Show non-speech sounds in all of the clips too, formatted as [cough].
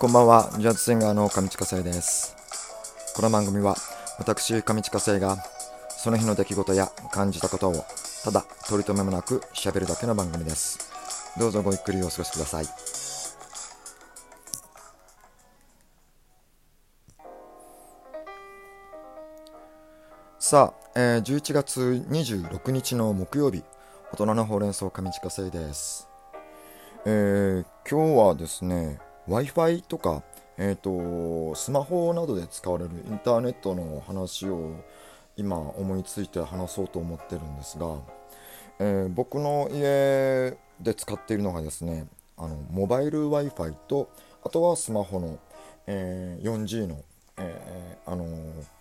こんばんは、ジャズシンガーの上地下生です。この番組は、私、上地下生が、その日の出来事や感じたことを、ただ、取り留めもなく喋るだけの番組です。どうぞごゆっくりお過ごしください。さあ、えー11月26日の木曜日、大人のほうれん草上地下生です。えー今日はですね w i f i とか、えー、とスマホなどで使われるインターネットの話を今思いついて話そうと思ってるんですが、えー僕の家で使っているのがですねあのモバイル w i f i とあとはスマホの、えー 4G の、えーあの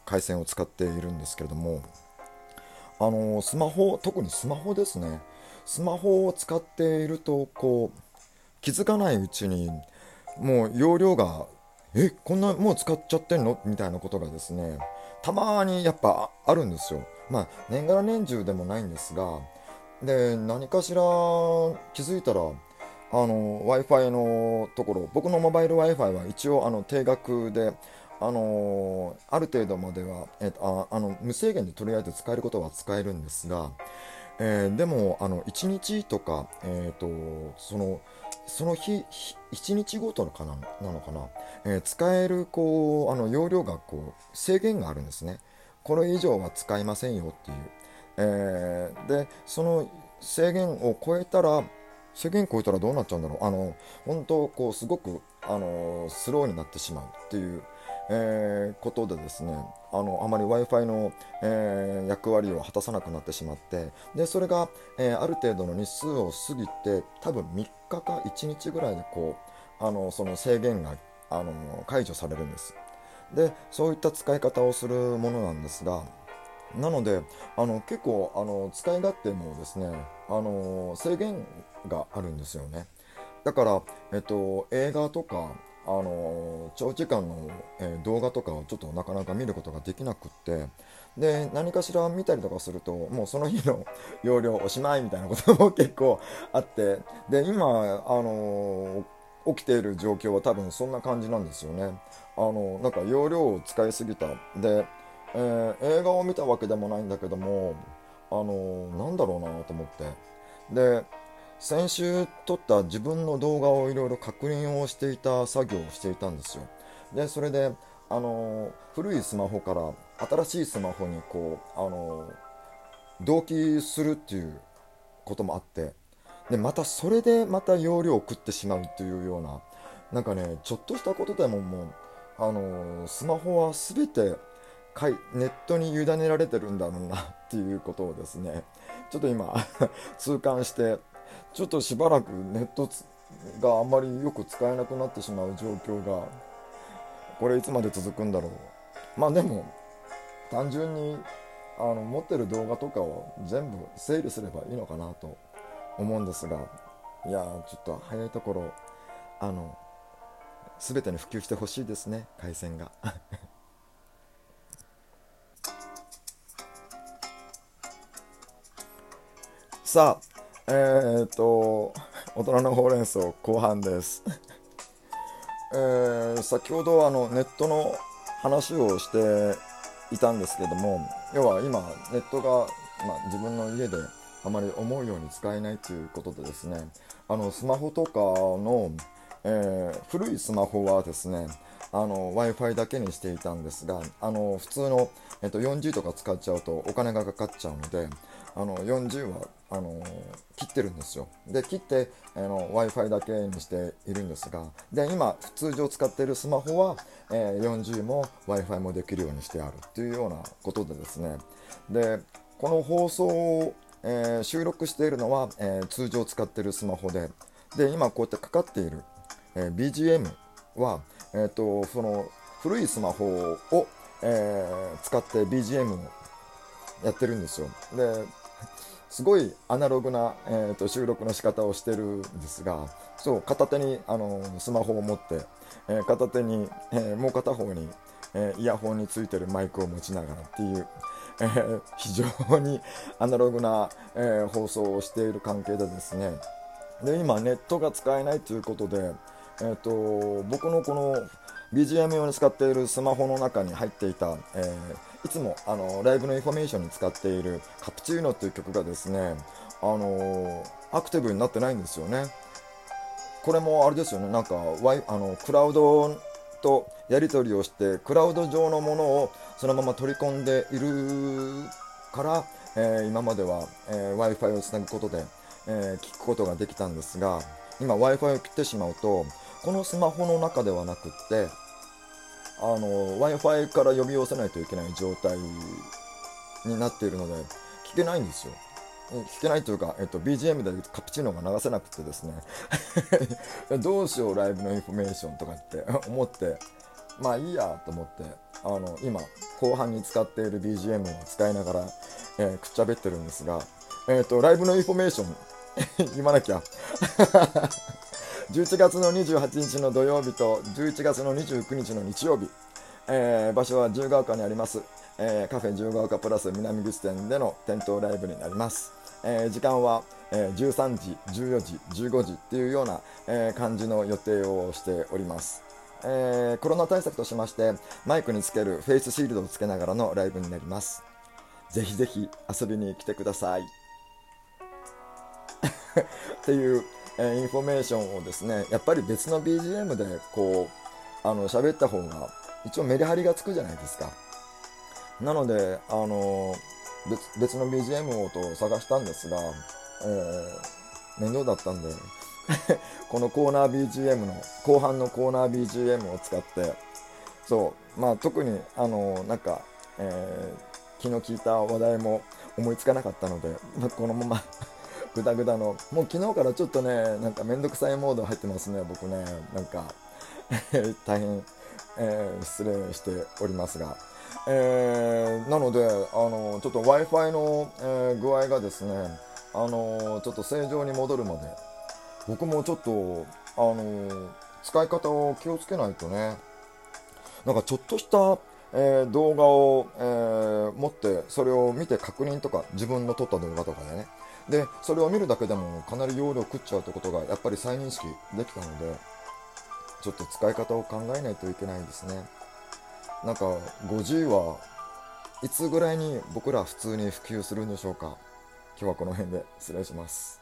回線を使っているんですけれどもあのスマホ特にスマホですね。スマホを使っているとこう気づかないうちにもう容量がえこんなもう使っちゃってんの？みたいなことがですねたまにやっぱあるんですよ。まあ年がら年中でもないんですがで何かしら気づいたらあの w i f i のところ僕のモバイル w i f i は一応あの定額であのある程度までは、えっとああの無制限でとりあえず使えることは使えるんですが、えーでもあの1日とか、えー、とそのその日1日ごとのかななのかな、えー使えるこうあの容量がこう制限があるんですね。これ以上は使いませんよっていう、えーでその制限を超えたら制限超えたらどうなっちゃうんだろう？あの本当こうすごくあのスローになってしまうっていう、えーことでですねあのあまり w i f i の、えー役割を果たさなくなってしまってでそれが、えーある程度の日数を過ぎて多分3日か1日ぐらいでこうあのその制限があの解除されるんです。でそういった使い方をするものなんですがなのであの結構あの使い勝手もですねあの制限があるんですよね。だから、えっと、映画とかあの長時間の、え動画とかをちょっとなかなか見ることができなくってで何かしら見たりとかするともうその日の [laughs] 容量おしまいみたいなことも結構あってで今あの起きている状況は多分そんな感じなんですよね。あのなんか容量を使いすぎた。で、えー映画を見たわけでもないんだけどもあのなんだろうなと思って。で先週撮った自分の動画をいろいろ確認をしていた作業をしていたんですよ。でそれであの古いスマホから新しいスマホにこうあの同期するっていうこともあってでまたそれでまた容量を食ってしまうっていうようななんかねちょっとしたことでももうあのスマホは全てかいネットに委ねられてるんだろうなっていうことをですねちょっと今痛感してちょっとしばらくネットがあんまりよく使えなくなってしまう状況がこれいつまで続くんだろう。まあでも単純にあの持ってる動画とかを全部整理すればいいのかなと思うんですがいやちょっと早いところあの全てに普及してほしいですね回線が。[laughs] さあえー、っと大人のほうれん草後半です。[laughs] えー先ほどあのネットの話をしていたんですけども要は今ネットが、まあ、自分の家であまり思うように使えないということでですねあのスマホとかの、えー古いスマホはですねあの w i f i だけにしていたんですがあの普通の、えっと 4G とか使っちゃうとお金がかかっちゃうのであの 4G はあの切ってるんですよ。で切ってあの w i f i だけにしているんですがで今通常使っているスマホは、えー 4G も w i f i もできるようにしてあるっていうようなことでですね。でこの放送を、えー収録しているのは、えー通常使っているスマホでで今こうやってかかっている、えー BGM は、えー、とその古いスマホを、えー使って BGM をやってるんですよ。ですごいアナログな、えー、と収録の仕方をしてるんですがそう片手にあのスマホを持って、えー片手に、えーもう片方に、えーイヤホンについてるマイクを持ちながらっていう、えー非常にアナログな、えー放送をしている関係でですね。で今ネットが使えないということで、えーと、僕のこの BGM 用に使っているスマホの中に入っていた、えー、いつもあのライブのインフォメーションに使っている「カプチーノ」という曲がですね、あのアクティブになってないんですよね。これもあれですよね、なんか、y、あのクラウドとやり取りをして、クラウド上のものをそのまま取り込んでいるから、えー、今までは、えー、Wi-Fi をつなぐことで、えー、聞くことができたんですが、今 Wi-Fi を切ってしまうと、このスマホの中ではなくって、あの Wi-Fi から呼び寄せないといけない状態になっているので、聞けないんですよ。聞けないというか、えっと、BGM でカプチーノが流せなくてですね [laughs] どうしようライブのインフォメーションとかって思ってまあいいやと思ってあの今後半に使っている BGM を使いながら、えー、くっちゃべってるんですが、えっ、とライブのインフォメーション [laughs] 言わなきゃ11月の28日の土曜日と11月の29日の日曜日、えー、場所は自由が丘にあります、えー、カフェ自由が丘プラス南口店での店頭ライブになりますえー、時間は、えー、13時、14時、15時っていうような、えー、感じの予定をしております。えコロナ対策としましてマイクにつけるフェイスシールドをつけながらのライブになります。ぜひぜひ遊びに来てください。[laughs] っていう、えインフォメーションをですね、やっぱり別の BGM でこう、あの、喋った方が一応メリハリがつくじゃないですか。なので、あの別別の BGM をと探したんですが、えー、面倒だったんで [laughs] このコーナー BGM の後半のコーナー BGM を使ってそうまあ特にあのなんか、えー、気の利いた話題も思いつかなかったので、まあ、このままグダグダの。もう昨日からちょっとねなんかめんどくさいモード入ってますね僕ね。なんか [laughs] 大変、えー、失礼しておりますが。えー、なのであのちょっと w i f i の、えー、具合がですねあのちょっと正常に戻るまで僕もちょっとあの使い方を気をつけないとね。なんかちょっとした、えー、動画を、えー、持ってそれを見て確認とか自分の撮った動画とかでね。でそれを見るだけでもかなり容量食っちゃうってことがやっぱり再認識できたのでちょっと使い方を考えないといけないですね。なんか 5G はいつぐらいに僕ら普通に普及するんでしょうか？今日はこの辺で失礼します